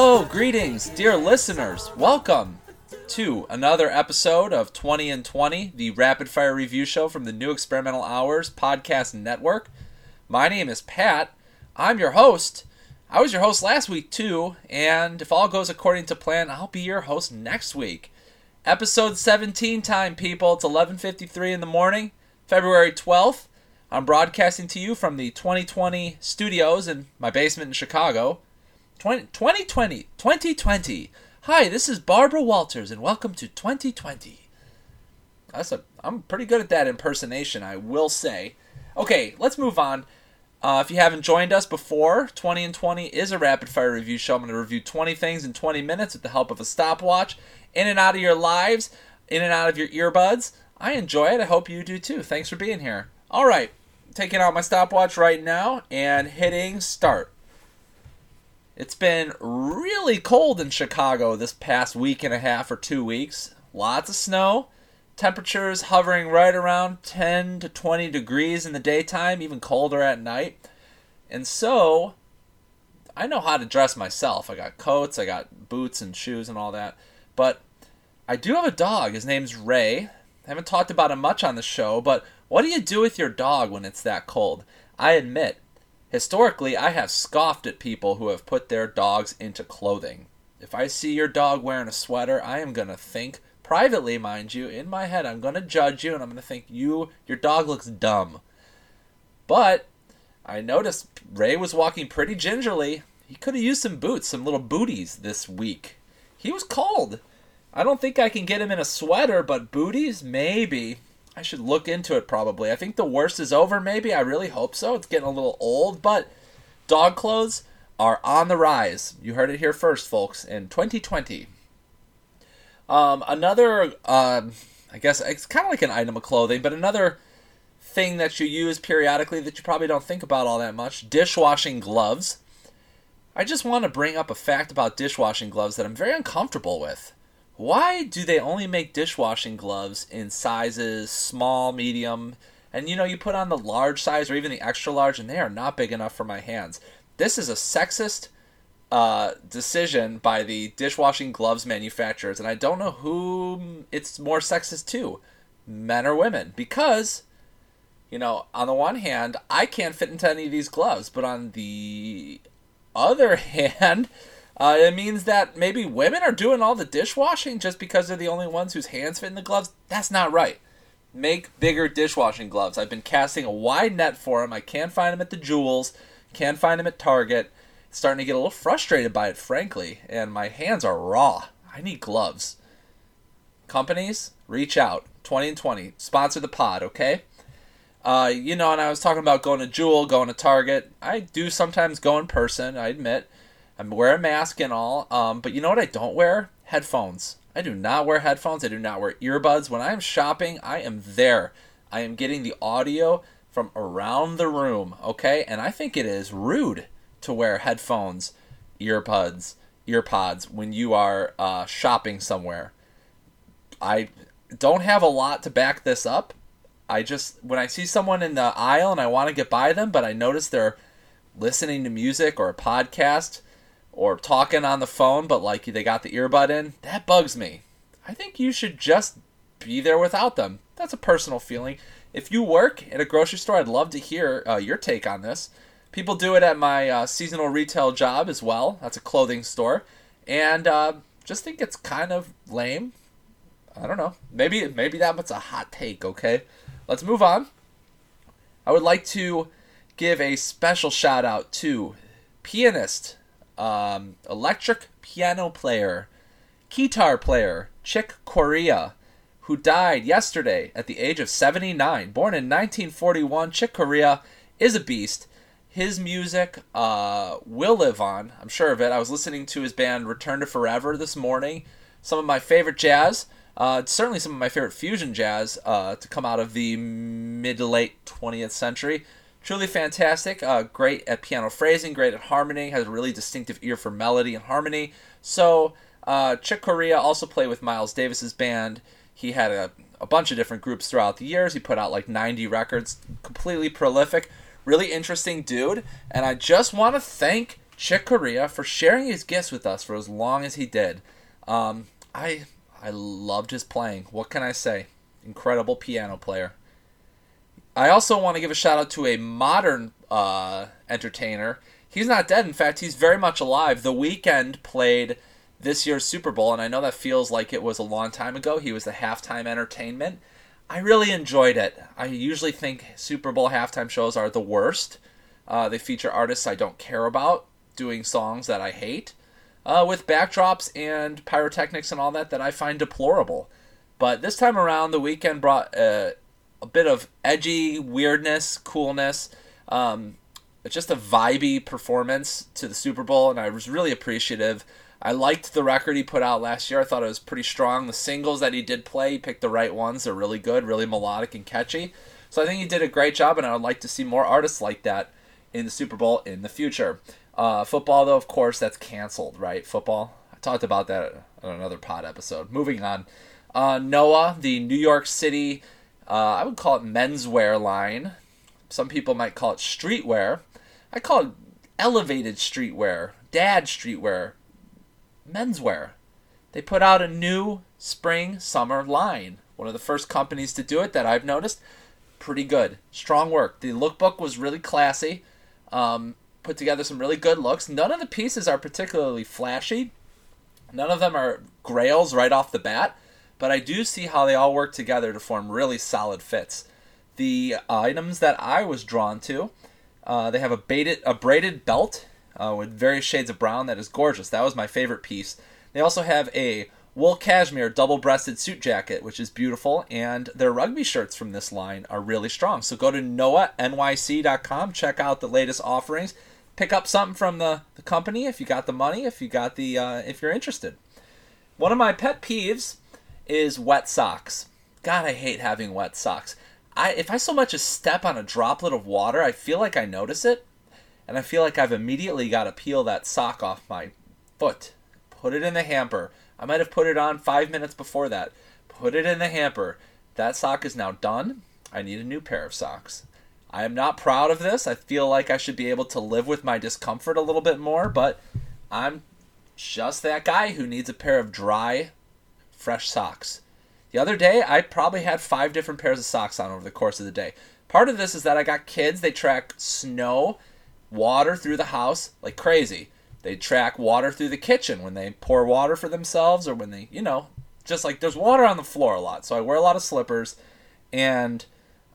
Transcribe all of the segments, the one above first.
Hello, greetings, dear listeners. Welcome to another episode of 20 and 20, the rapid fire review show from the New Experimental Hours podcast network. My name is Pat. I'm your host. I was your host last week too, and if all goes according to plan, I'll be your host next week. Episode 17 time, people. It's 11:53 in the morning, February 12th. I'm broadcasting to you from the 2020 studios in my basement in Chicago. 20, 2020 2020 hi this is barbara walters and welcome to 2020 that's a i'm pretty good at that impersonation i will say. Okay let's move on. Uh, if you haven't joined us before 20 and 20 is a rapid fire review show. I'm going to review 20 things in 20 minutes with the help of a stopwatch. In and out of your lives in and out of your earbuds. I enjoy it. I hope you do too. Thanks for being here. All right taking out my stopwatch right now and hitting start it's been really cold in Chicago this past week and a half or two weeks. Lots of snow. Temperatures hovering right around 10 to 20 degrees in the daytime, even colder at night. And so, I know how to dress myself. I got coats, I got boots and shoes and all that. But I do have a dog. His name's Ray. I haven't talked about him much on the show, but what do you do with your dog when it's that cold? I admit, Historically, I have scoffed at people who have put their dogs into clothing. If I see your dog wearing a sweater, I am going to think, privately, mind you, in my head, I'm going to judge you and I'm going to think you your dog looks dumb. But I noticed Ray was walking pretty gingerly. He could have used some boots, some little booties this week. He was cold. I don't think I can get him in a sweater, but booties maybe. I should look into it probably. I think the worst is over, maybe. I really hope so. It's getting a little old, but dog clothes are on the rise. You heard it here first, folks, in 2020. Um, another, um, I guess it's kind of like an item of clothing, but another thing that you use periodically that you probably don't think about all that much dishwashing gloves. I just want to bring up a fact about dishwashing gloves that I'm very uncomfortable with why do they only make dishwashing gloves in sizes small, medium, and you know, you put on the large size or even the extra large, and they are not big enough for my hands? This is a sexist uh, decision by the dishwashing gloves manufacturers, and I don't know who it's more sexist to, men or women, because. You know, on the one hand, I can't fit into any of these gloves, but on the other hand, uh, it means that maybe women are doing all the dishwashing just because they're the only ones whose hands fit in the gloves. That's not right. Make bigger dishwashing gloves. I've been casting a wide net for them. I can't find them at the Jewels. Can't find them at Target. Starting to get a little frustrated by it, frankly. And my hands are raw. I need gloves. Companies, reach out. 20 and 20. Sponsor the pod, okay? Uh, you know, and I was talking about going to Jewel, going to Target. I do sometimes go in person, I admit. I wear a mask and all. Um, but you know what I don't wear? Headphones. I do not wear headphones. I do not wear earbuds. When I am shopping, I am there. I am getting the audio from around the room, okay? And I think it is rude to wear headphones, earbuds, earpods when you are uh, shopping somewhere. I don't have a lot to back this up. I just when I see someone in the aisle and I want to get by them, but I notice they're listening to music or a podcast, or talking on the phone, but like they got the earbud in, that bugs me. I think you should just be there without them. That's a personal feeling. If you work at a grocery store, I'd love to hear uh, your take on this. People do it at my uh, seasonal retail job as well. That's a clothing store, and uh, just think it's kind of lame. I don't know. Maybe maybe that was a hot take. Okay, let's move on. I would like to give a special shout out to pianist um, electric piano player, guitar player Chick Corea, who died yesterday at the age of 79. Born in 1941, Chick Corea is a beast. His music uh, will live on. I'm sure of it. I was listening to his band Return to Forever this morning. Some of my favorite jazz. Uh, certainly some of my favorite fusion jazz uh, to come out of the mid to late 20th century. Truly fantastic. Uh, great at piano phrasing, great at harmony, has a really distinctive ear for melody and harmony. So, uh, Chick Corea also played with Miles Davis's band. He had a, a bunch of different groups throughout the years. He put out like 90 records, completely prolific, really interesting dude. And I just want to thank Chick Corea for sharing his gifts with us for as long as he did. Um, I I loved his playing. What can I say? Incredible piano player. I also want to give a shout out to a modern uh, entertainer. He's not dead. In fact, he's very much alive. The Weeknd played this year's Super Bowl, and I know that feels like it was a long time ago. He was the halftime entertainment. I really enjoyed it. I usually think Super Bowl halftime shows are the worst. Uh, they feature artists I don't care about doing songs that I hate, uh, with backdrops and pyrotechnics and all that that I find deplorable. But this time around, the Weeknd brought uh, a bit of edgy weirdness, coolness. Um, just a vibey performance to the Super Bowl, and I was really appreciative. I liked the record he put out last year. I thought it was pretty strong. The singles that he did play, he picked the right ones. They're really good, really melodic and catchy. So I think he did a great job, and I would like to see more artists like that in the Super Bowl in the future. Uh, football, though, of course, that's canceled, right? Football. I talked about that on another pod episode. Moving on. Uh, Noah, the New York City, uh, I would call it menswear line. Some people might call it streetwear. I call it elevated streetwear, dad streetwear, menswear. They put out a new spring summer line. One of the first companies to do it that I've noticed. Pretty good. Strong work. The lookbook was really classy. Um, put together some really good looks. None of the pieces are particularly flashy. None of them are grails right off the bat, but I do see how they all work together to form really solid fits. The items that I was drawn to, uh, they have a, baited, a braided belt uh, with various shades of brown that is gorgeous. That was my favorite piece. They also have a wool cashmere double breasted suit jacket, which is beautiful, and their rugby shirts from this line are really strong. So go to noahnyc.com, check out the latest offerings, pick up something from the, the company if you got the money, if you got the uh, if you're interested. One of my pet peeves is wet socks. God, I hate having wet socks. I if I so much as step on a droplet of water, I feel like I notice it, and I feel like I've immediately got to peel that sock off my foot, put it in the hamper. I might have put it on five minutes before that. Put it in the hamper. That sock is now done. I need a new pair of socks. I am not proud of this. I feel like I should be able to live with my discomfort a little bit more, but I'm just that guy who needs a pair of dry, fresh socks. The other day, I probably had five different pairs of socks on over the course of the day. Part of this is that I got kids, they track snow, water through the house like crazy. They track water through the kitchen when they pour water for themselves or when they, you know, just like there's water on the floor a lot. So I wear a lot of slippers and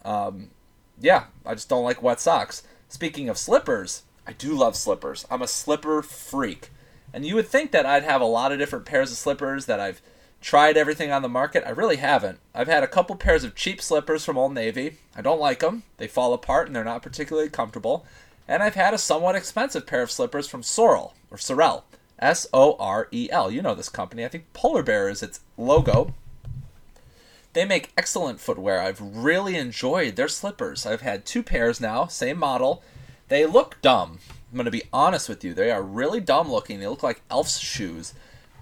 um, yeah, I just don't like wet socks. Speaking of slippers, I do love slippers. I'm a slipper freak. And you would think that I'd have a lot of different pairs of slippers that I've tried everything on the market. I really haven't. I've had a couple pairs of cheap slippers from Old Navy. I don't like them. They fall apart and they're not particularly comfortable. And I've had a somewhat expensive pair of slippers from Sorel or Sorel. S O R E L. You know this company. I think Polar Bear is its logo. They make excellent footwear. I've really enjoyed their slippers. I've had two pairs now, same model. They look dumb. I'm going to be honest with you. They are really dumb looking. They look like elf's shoes.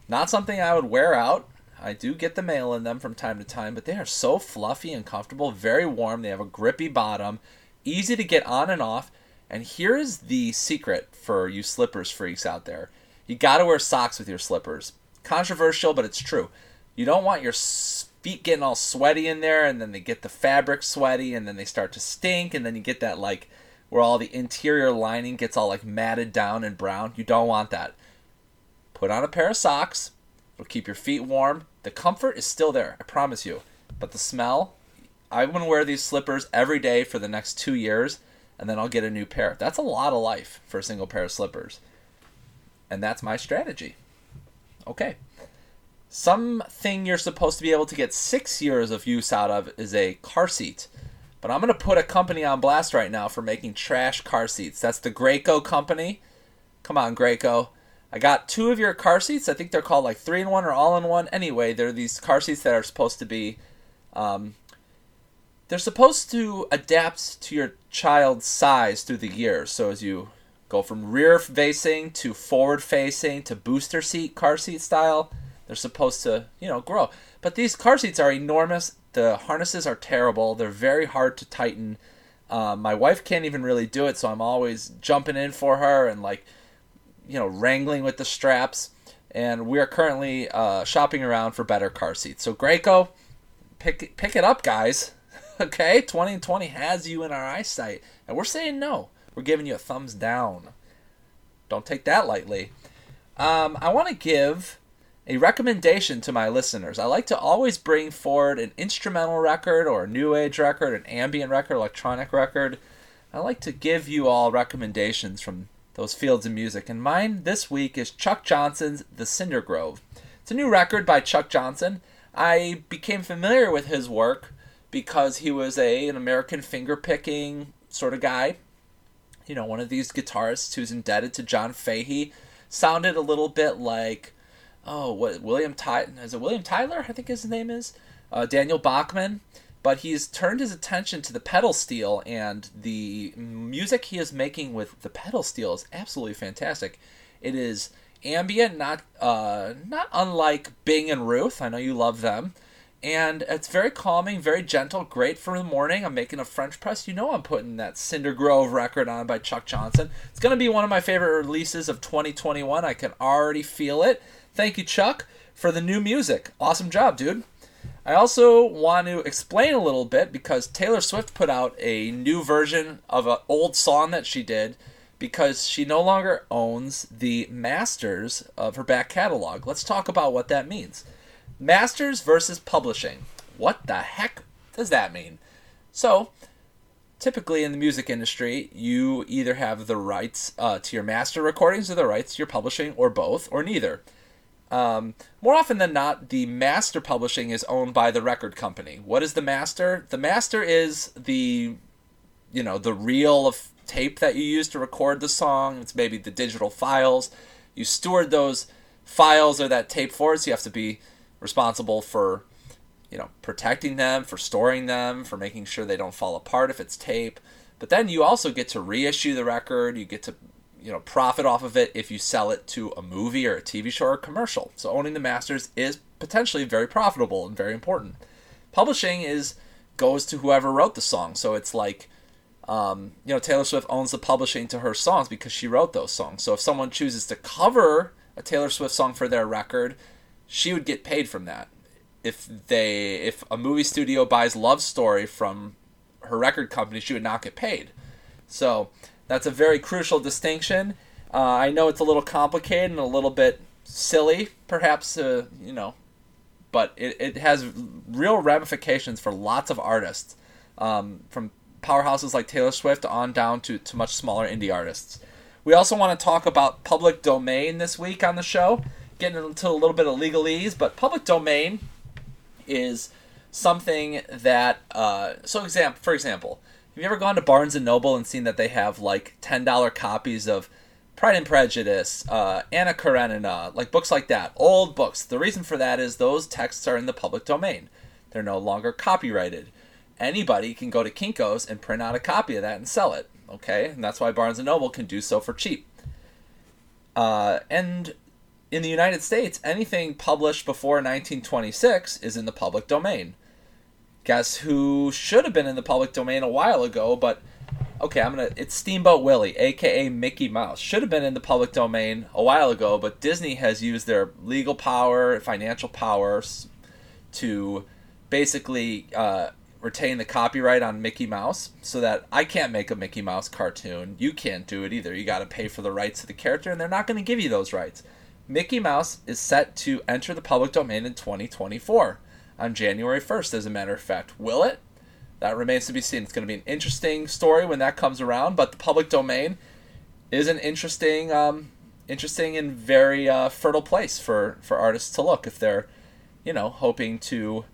Not something I would wear out. I do get the mail in them from time to time, but they are so fluffy and comfortable, very warm. They have a grippy bottom, easy to get on and off. And here is the secret for you slippers freaks out there. You got to wear socks with your slippers. Controversial, but it's true. You don't want your feet getting all sweaty in there, and then they get the fabric sweaty, and then they start to stink, and then you get that like where all the interior lining gets all like matted down and brown. You don't want that. Put on a pair of socks. It'll keep your feet warm. The comfort is still there, I promise you. But the smell, I'm going to wear these slippers every day for the next two years, and then I'll get a new pair. That's a lot of life for a single pair of slippers. And that's my strategy. Okay. Something you're supposed to be able to get six years of use out of is a car seat. But I'm going to put a company on blast right now for making trash car seats. That's the Graco company. Come on, Graco. I got two of your car seats. I think they're called like three in one or all in one. Anyway, they're these car seats that are supposed to be. Um, they're supposed to adapt to your child's size through the years. So as you go from rear facing to forward facing to booster seat car seat style, they're supposed to, you know, grow. But these car seats are enormous, The harnesses are terrible. They're very hard to tighten. Um, my wife can't even really do it, so I'm always jumping in for her and like, you know, wrangling with the straps. And we are currently uh, shopping around for better car seats. So Graco, pick pick it up, guys. okay, 2020 has you in our eyesight, and we're saying no. We're giving you a thumbs down. Don't take that lightly. Um, I want to give a recommendation to my listeners. I like to always bring forward an instrumental record or a new age record, an ambient record, electronic record. I like to give you all recommendations from those fields of music. And mine this week is Chuck Johnson's The Cinder Grove. It's a new record by Chuck Johnson. I became familiar with his work because he was a an American finger picking sort of guy. You know, one of these guitarists who's indebted to John Fahey. Sounded a little bit like oh, what William Ty is it William Tyler? I think his name is uh, Daniel Bachman. But he's turned his attention to the pedal steel, and the music he is making with the pedal steel is absolutely fantastic. It is ambient, not uh, not unlike Bing and Ruth. I know you love them, and it's very calming, very gentle, great for the morning. I'm making a French press. You know, I'm putting that Cinder Grove record on by Chuck Johnson. It's going to be one of my favorite releases of 2021. I can already feel it. Thank you, Chuck, for the new music. Awesome job, dude. I also want to explain a little bit because Taylor Swift put out a new version of an old song that she did because she no longer owns the masters of her back catalog. Let's talk about what that means. Masters versus publishing. What the heck does that mean? So, typically in the music industry, you either have the rights uh, to your master recordings or the rights to your publishing, or both, or neither. Um, more often than not, the master publishing is owned by the record company. What is the master? The master is the, you know, the reel of tape that you use to record the song. It's maybe the digital files. You stored those files or that tape for us. You have to be responsible for, you know, protecting them, for storing them, for making sure they don't fall apart if it's tape. But then you also get to reissue the record. You get to you know profit off of it if you sell it to a movie or a TV show or a commercial. So owning the masters is potentially very profitable and very important. Publishing is goes to whoever wrote the song. So it's like um, you know Taylor Swift owns the publishing to her songs because she wrote those songs. So if someone chooses to cover a Taylor Swift song for their record, she would get paid from that. If they if a movie studio buys Love Story from her record company, she would not get paid. So that's a very crucial distinction. Uh, I know it's a little complicated and a little bit silly, perhaps, uh, you know, but it, it has real ramifications for lots of artists, um, from powerhouses like Taylor Swift on down to, to much smaller indie artists. We also want to talk about public domain this week on the show, getting into a little bit of legalese, but public domain is something that, uh, so example, for example, have you ever gone to Barnes and Noble and seen that they have like ten dollar copies of Pride and Prejudice, uh, Anna Karenina, like books like that, old books. The reason for that is those texts are in the public domain. They're no longer copyrighted. Anybody can go to Kinko's and print out a copy of that and sell it. Okay, and that's why Barnes and Noble can do so for cheap. Uh, and in the United States, anything published before 1926 is in the public domain. Guess who should have been in the public domain a while ago, but okay, I'm gonna. It's Steamboat Willie, aka Mickey Mouse. Should have been in the public domain a while ago, but Disney has used their legal power, financial powers, to basically uh, retain the copyright on Mickey Mouse, so that I can't make a Mickey Mouse cartoon. You can't do it either. You got to pay for the rights to the character, and they're not going to give you those rights. Mickey Mouse is set to enter the public domain in 2024 on January 1st, as a matter of fact. Will it? That remains to be seen. It's going to be an interesting story when that comes around, but the public domain is an interesting, um, interesting and very uh, fertile place for, for artists to look if they're, you know, hoping to.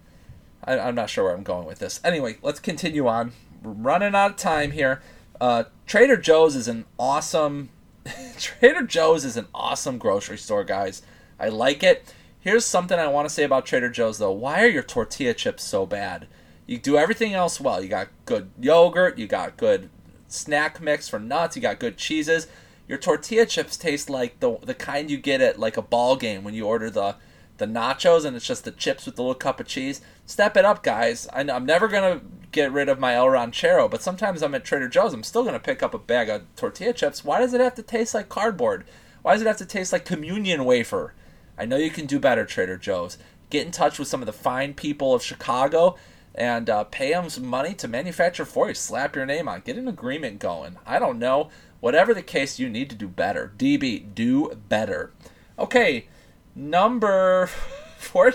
I, I'm not sure where I'm going with this. Anyway, let's continue on. We're running out of time here. Uh, Trader Joe's is an awesome. Trader Joe's is an awesome grocery store, guys. I like it. Here's something I want to say about Trader Joe's though. Why are your tortilla chips so bad? You do everything else well. You got good yogurt, you got good snack mix for nuts, you got good cheeses. Your tortilla chips taste like the the kind you get at like a ball game when you order the the nachos and it's just the chips with the little cup of cheese. Step it up, guys. I I'm never gonna get rid of my El Ranchero, but sometimes I'm at Trader Joe's. I'm still gonna pick up a bag of tortilla chips. Why does it have to taste like cardboard? Why does it have to taste like communion wafer? I know you can do better, Trader Joe's. Get in touch with some of the fine people of Chicago and uh, pay them some money to manufacture for you. Slap your name on. Get an agreement going. I don't know. Whatever the case, you need to do better. DB, do better. Okay, number four.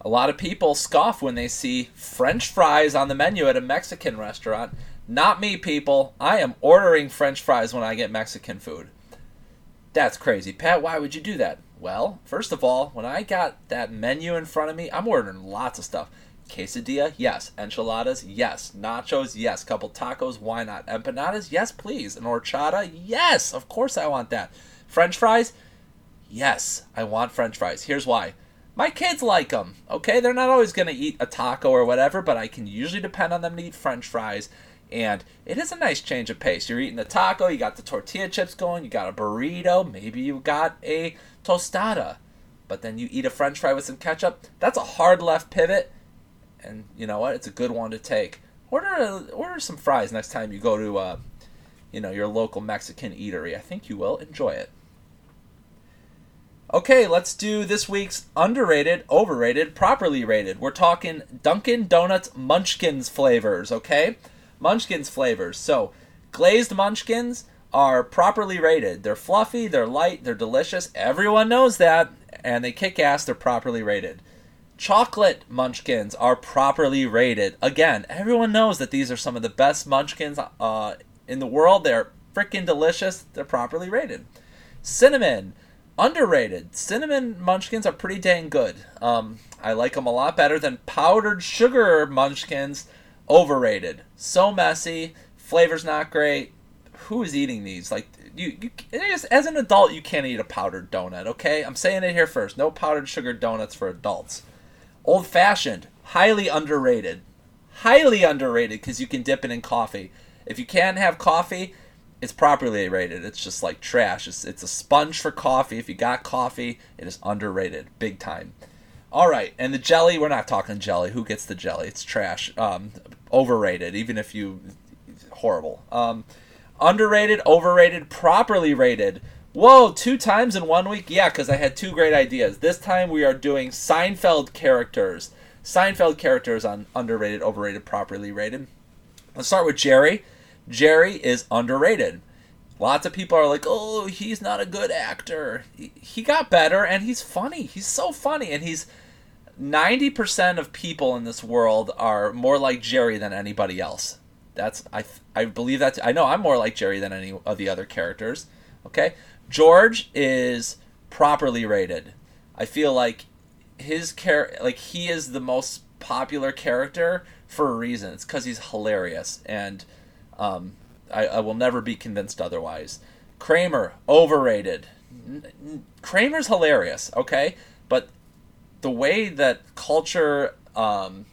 A lot of people scoff when they see French fries on the menu at a Mexican restaurant. Not me, people. I am ordering French fries when I get Mexican food. That's crazy. Pat, why would you do that? Well, first of all, when I got that menu in front of me, I'm ordering lots of stuff. Quesadilla, yes. Enchiladas, yes. Nachos, yes. Couple tacos, why not? Empanadas, yes, please. An horchata, yes. Of course I want that. French fries, yes. I want French fries. Here's why. My kids like them. Okay, they're not always going to eat a taco or whatever, but I can usually depend on them to eat French fries. And it is a nice change of pace. You're eating the taco, you got the tortilla chips going, you got a burrito, maybe you got a tostada, but then you eat a French fry with some ketchup. That's a hard left pivot and you know what? It's a good one to take. Order order some fries next time you go to uh, you know your local Mexican eatery. I think you will enjoy it. Okay, let's do this week's underrated, overrated, properly rated. We're talking Dunkin' Donuts Munchkins flavors, okay? Munchkins flavors. So, glazed Munchkins are properly rated. They're fluffy, they're light, they're delicious. Everyone knows that, and they kick ass, they're properly rated. Chocolate munchkins are properly rated. Again, everyone knows that these are some of the best munchkins uh, in the world. They're freaking delicious. They're properly rated. Cinnamon, underrated. Cinnamon munchkins are pretty dang good. Um, I like them a lot better than powdered sugar munchkins. Overrated. So messy. Flavor's not great. Who is eating these? Like you, you as an adult, you can't eat a powdered donut. Okay, I'm saying it here first. No powdered sugar donuts for adults. Old fashioned, highly underrated. Highly underrated because you can dip it in coffee. If you can't have coffee, it's properly rated. It's just like trash. It's, it's a sponge for coffee. If you got coffee, it is underrated, big time. All right, and the jelly, we're not talking jelly. Who gets the jelly? It's trash. Um, overrated, even if you. Horrible. Um, underrated, overrated, properly rated. Whoa, two times in one week? Yeah, because I had two great ideas. This time we are doing Seinfeld characters. Seinfeld characters on underrated, overrated, properly rated. Let's start with Jerry. Jerry is underrated. Lots of people are like, oh, he's not a good actor. He, he got better and he's funny. He's so funny. And he's 90% of people in this world are more like Jerry than anybody else. That's, I, I believe that. I know I'm more like Jerry than any of the other characters. Okay? George is properly rated. I feel like his char- like he is the most popular character for a reason. It's because he's hilarious, and um, I, I, will never be convinced otherwise. Kramer overrated. Kramer's hilarious, okay, the way that culture um,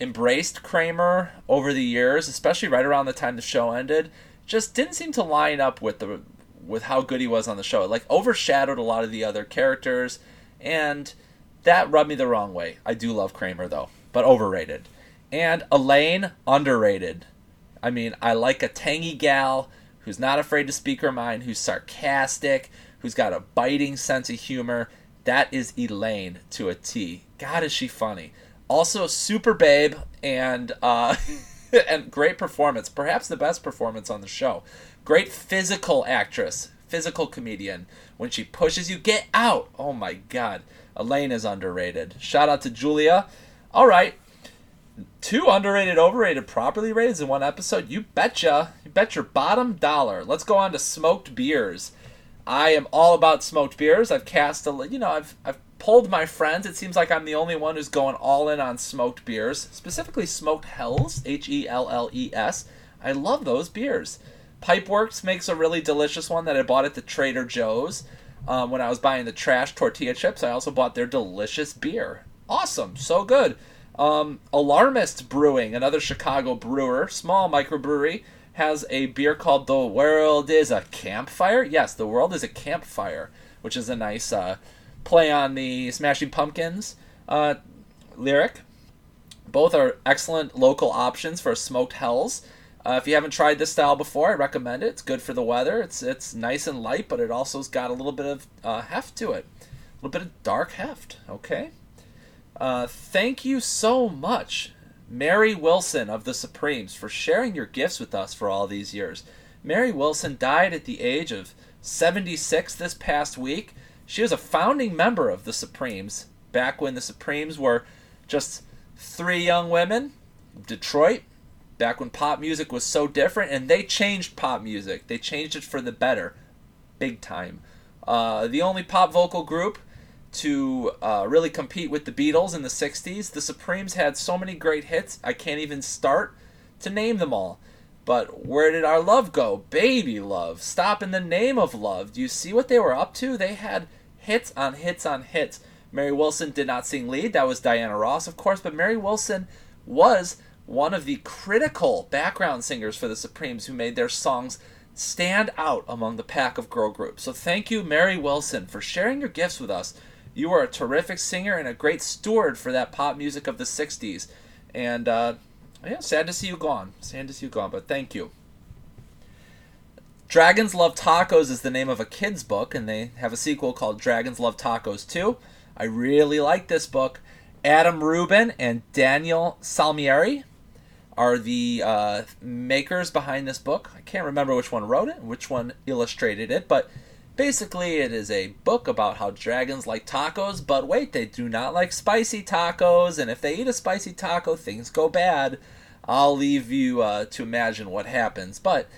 embraced Kramer over the years, especially right around the time the show ended, just didn't seem to line up with the with how good he was on the show. It, like overshadowed a lot of the other characters, and that rubbed me the wrong way. I do love Kramer though, but overrated. And Elaine underrated. I mean, I like a tangy gal who's not afraid to speak her mind, who's sarcastic, who's got a biting sense of humor. That is Elaine to a T. God, is she funny. Also, super babe and uh, and great performance. Perhaps the best performance on the show. Great physical actress, physical comedian. When she pushes you, get out. Oh my god. Elaine is underrated. Shout out to Julia. All right. Two underrated, overrated, properly rated in one episode. You betcha. You bet your bottom dollar. Let's go on to smoked beers. I am all about smoked beers. I've cast a, you know, I've I've pulled my friends. It seems like I'm the only one who's going all in on smoked beers, specifically smoked hells, H E L L E S. I love those beers. Pipeworks makes a really delicious one that I bought at the Trader Joe's um, when I was buying the trash tortilla chips. I also bought their delicious beer. Awesome, so good. Um, Alarmist Brewing, another Chicago brewer, small microbrewery, has a beer called The World is a Campfire. Yes, The World is a Campfire, which is a nice uh, play on the Smashing Pumpkins uh, Lyric. Both are excellent local options for smoked hells. Uh, if you haven't tried this style before, I recommend it. It's good for the weather. It's it's nice and light, but it also's got a little bit of uh, heft to it, a little bit of dark heft. Okay. Uh, thank you so much, Mary Wilson of the Supremes, for sharing your gifts with us for all these years. Mary Wilson died at the age of 76 this past week. She was a founding member of the Supremes back when the Supremes were just three young women, Detroit, back when pop music was so different, and they changed pop music. They changed it for the better, big time. Uh, the only pop vocal group to uh, really compete with the Beatles in the 60s. The Supremes had so many great hits, I can't even start to name them all. But where did our love go? Baby love. Stop in the name of love. Do you see what they were up to? They had hits on hits on hits. Mary Wilson did not sing lead. That was Diana Ross, of course, but Mary Wilson was one of the critical background singers for the Supremes who made their songs stand out among the pack of girl groups. So thank you, Mary Wilson, for sharing your gifts with us. You are a terrific singer and a great steward for that pop music of the 60s. And uh, yeah, sad to see you gone. Sad to see you gone, but thank you. Dragons Love Tacos is the name of a kid's book, and they have a sequel called Dragons Love Tacos 2. I really like this book. Adam Rubin and Daniel Salmieri are the uh, makers behind this book. I can't remember which one wrote it, and which one illustrated it, but basically it is a book about how dragons like tacos, but wait, they do not like spicy tacos, and if they eat a spicy taco, things go bad. I'll leave you uh, to imagine what happens, but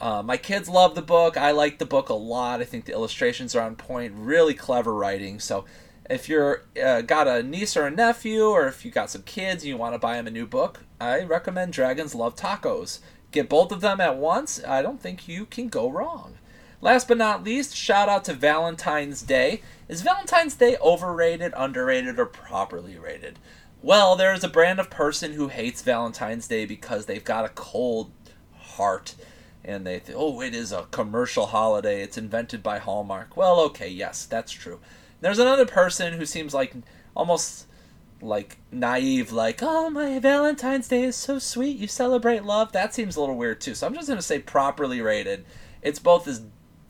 uh, my kids love the book. I like the book a lot. I think the illustrations are on point. Really clever writing. So if you're uh, got a niece or a nephew, or if you got some kids and you want to buy them a new book, I recommend Dragons Love Tacos. Get both of them at once. I don't think you can go wrong. Last but not least, shout out to Valentine's Day. Is Valentine's Day overrated, underrated, or properly rated? Well, there is a brand of person who hates Valentine's Day because they've got a cold heart and they think, oh, it is a commercial holiday. It's invented by Hallmark. Well, okay, yes, that's true. There's another person who seems like almost like naive, like, oh, my Valentine's Day is so sweet. You celebrate love. That seems a little weird too. So I'm just going to say properly rated. It's both this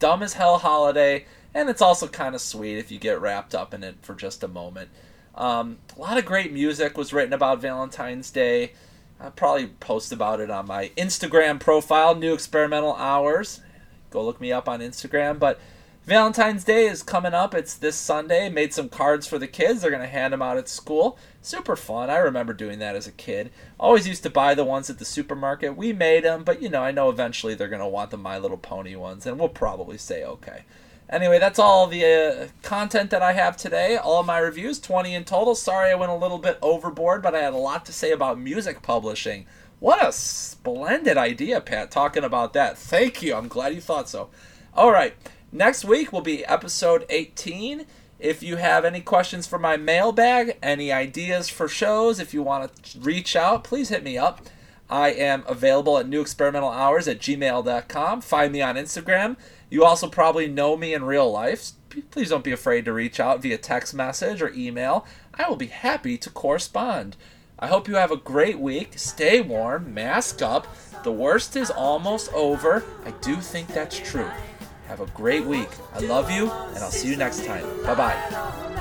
dumb as hell holiday, and it's also kind of sweet if you get wrapped up in it for just a moment. Um, a lot of great music was written about Valentine's Day. I'll probably post about it on my Instagram profile, New Experimental Hours. Go look me up on Instagram. But Valentine's Day is coming up. It's this Sunday. Made some cards for the kids. They're going to hand them out at school. Super fun. I remember doing that as a kid. Always used to buy the ones at the supermarket. We made them, but you know, I know eventually they're going to want the My Little Pony ones, and we'll probably say okay. Anyway, that's all the uh, content that I have today. All my reviews, 20 in total. Sorry I went a little bit overboard, but I had a lot to say about music publishing. What a splendid idea, Pat, talking about that. Thank you. I'm glad you thought so. All right. Next week will be episode 18. If you have any questions for my mailbag, any ideas for shows, if you want to reach out, please hit me up. I am available at newexperimentalhours at gmail.com. Find me on Instagram. You also probably know me in real life. Please don't be afraid to reach out via text message or email. I will be happy to correspond. I hope you have a great week. Stay warm, mask up. The worst is almost over. I do think that's true. Have a great week. I love you, and I'll see you next time. Bye bye.